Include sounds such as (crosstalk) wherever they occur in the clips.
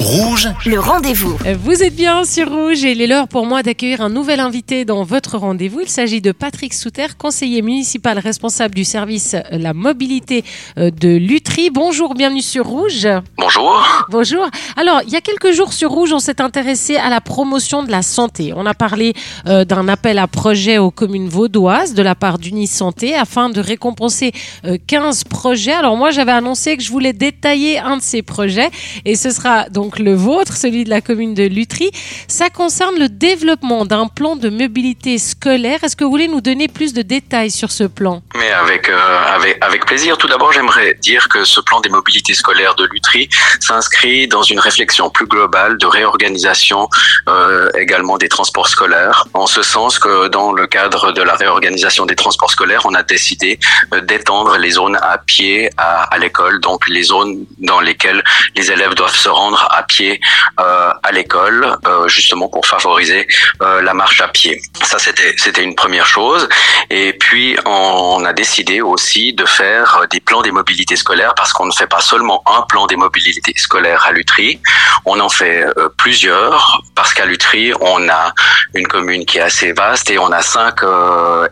Rouge, Le rendez-vous. Vous êtes bien sur Rouge et il est l'heure pour moi d'accueillir un nouvel invité dans votre rendez-vous. Il s'agit de Patrick Souter, conseiller municipal responsable du service euh, La Mobilité euh, de Lutry. Bonjour, bienvenue sur Rouge. Bonjour. Bonjour. Alors, il y a quelques jours sur Rouge, on s'est intéressé à la promotion de la santé. On a parlé euh, d'un appel à projet aux communes vaudoises de la part d'Unisanté afin de récompenser euh, 15 projets. Alors moi, j'avais annoncé que je voulais détailler un de ces projets et ce sera donc le vôtre, celui de la commune de Lutry. Ça concerne le développement d'un plan de mobilité scolaire. Est-ce que vous voulez nous donner plus de détails sur ce plan? Mais avec, euh, avec, avec plaisir. Tout d'abord, j'aimerais dire que ce plan des mobilités scolaires de Lutry s'inscrit dans une réflexion plus globale de réorganisation euh, également des transports scolaires. En ce sens que dans le cadre de la réorganisation des transports scolaires, on a décidé euh, d'étendre les zones à pied à, à l'école, donc les zones dans lesquelles les élèves doivent se rendre à pied euh, à l'école, euh, justement pour favoriser euh, la marche à pied. Ça, c'était c'était une première chose. Et puis, on a décidé aussi de faire des plans des mobilités scolaires parce qu'on ne fait pas seulement un plan des mobilités scolaires à Lutry, on en fait plusieurs parce qu'à Lutry, on a une commune qui est assez vaste et on a cinq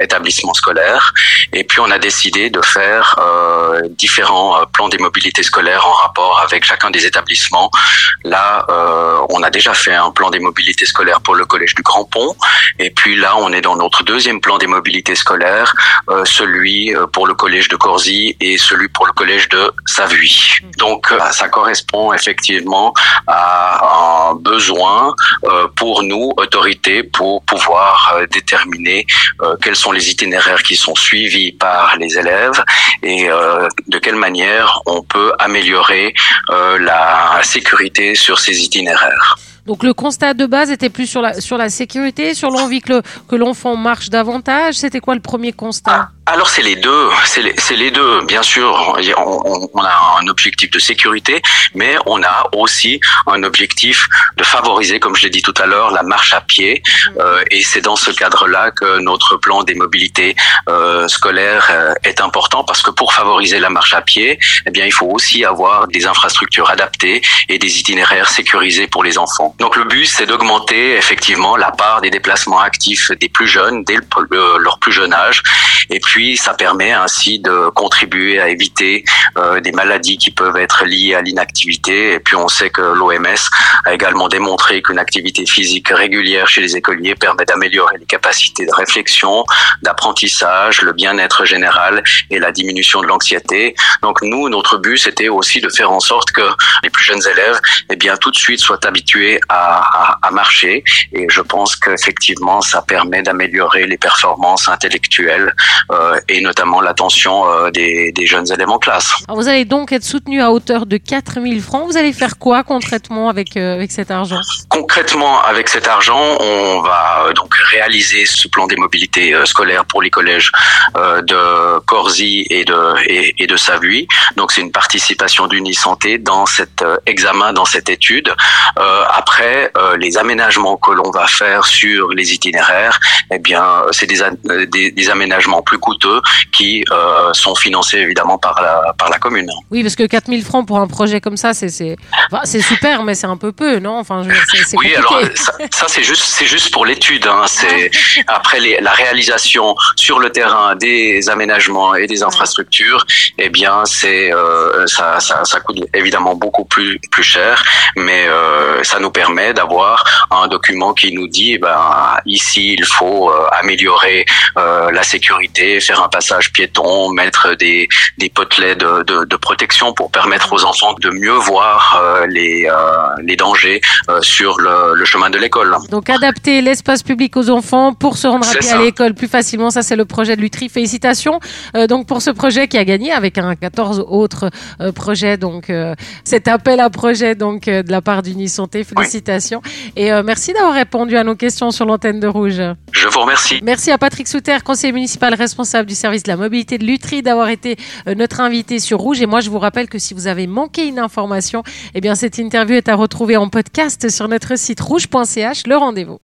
établissements scolaires. Et puis, on a décidé de faire différents plans des mobilités scolaires en rapport avec chacun des établissements. Là, euh, on a déjà fait un plan des mobilités scolaires pour le collège du Grand Pont. Et puis là, on est dans notre deuxième plan des mobilités scolaires, euh, celui euh, pour le collège de Corzy et celui pour le collège de Savuy. Donc, euh, ça correspond effectivement à un besoin euh, pour nous, autorités, pour pouvoir euh, déterminer euh, quels sont les itinéraires qui sont suivis par les élèves et euh, de quelle manière on peut améliorer euh, la sécurité sur ces itinéraires. Donc le constat de base était plus sur la, sur la sécurité, sur l'envie que le- que l'enfant marche davantage. C'était quoi le premier constat? Alors c'est les deux, c'est les, deux. Bien sûr, on, a un objectif de sécurité, mais on a aussi un objectif de favoriser, comme je l'ai dit tout à l'heure, la marche à pied. Euh, et c'est dans ce cadre-là que notre plan des mobilités euh, scolaires euh, est important, parce que pour favoriser la marche à pied, eh bien, il faut aussi avoir des infrastructures adaptées et des itinéraires sécurisés pour les enfants. Donc le but, c'est d'augmenter effectivement la part des déplacements actifs des plus jeunes dès le- le- leur plus jeune âge et puis, ça permet ainsi de contribuer à éviter euh, des maladies qui peuvent être liées à l'inactivité. Et puis, on sait que l'OMS a également démontré qu'une activité physique régulière chez les écoliers permet d'améliorer les capacités de réflexion, d'apprentissage, le bien-être général et la diminution de l'anxiété. Donc, nous, notre but, c'était aussi de faire en sorte que les plus jeunes élèves, eh bien, tout de suite, soient habitués à, à, à marcher. Et je pense qu'effectivement, ça permet d'améliorer les performances intellectuelles euh, et notamment l'attention euh, des, des jeunes élèves en classe. Alors, Vous allez donc être soutenu à hauteur de 4000 francs. Vous allez faire quoi concrètement avec, euh, avec cet argent? Concrètement, avec cet argent, on va euh, donc réaliser ce plan des mobilités euh, scolaires pour les collèges euh, de Corzy et de et, et de Savuy. Donc c'est une participation d'Unisanté dans cet euh, examen, dans cette étude. Euh, après, euh, les aménagements que l'on va faire sur les itinéraires, eh bien, euh, c'est euh, des, des aménagements plus coûteux qui euh, sont financés évidemment par la par la commune. Oui, parce que 4000 francs pour un projet comme ça, c'est c'est enfin, c'est super, mais c'est un peu peu, non? Enfin, je Oui, alors ça, ça, c'est juste c'est juste pour l'étude. Hein. C'est (laughs) après les, la réalisation sur le terrain des aménagements et des infrastructures. Eh bien, c'est euh, ça, ça ça coûte évidemment beaucoup plus plus cher, mais euh, ça nous permet d'avoir un document qui nous dit eh ben ici il faut améliorer la sécurité, faire un passage piéton, mettre des des potelets de, de, de protection pour permettre aux enfants de mieux voir euh, les euh, les dangers euh, sur le, le chemin de l'école. Donc adapter l'espace public aux enfants pour se rendre à pied à l'école plus facilement, ça c'est le projet de Lutry. Félicitations donc pour ce projet qui a gagné avec un 14 autres projets. Donc cet appel à projet donc de la part d'Unisanté, félicitations et merci d'avoir répondu à nos questions sur l'antenne de Rouge. Je vous remercie. Merci à Patrick Souter, conseiller municipal responsable du service de la mobilité de Lutry, d'avoir été euh, notre invité sur Rouge. Et moi, je vous rappelle que si vous avez manqué une information, eh bien, cette interview est à retrouver en podcast sur notre site rouge.ch. Le rendez-vous.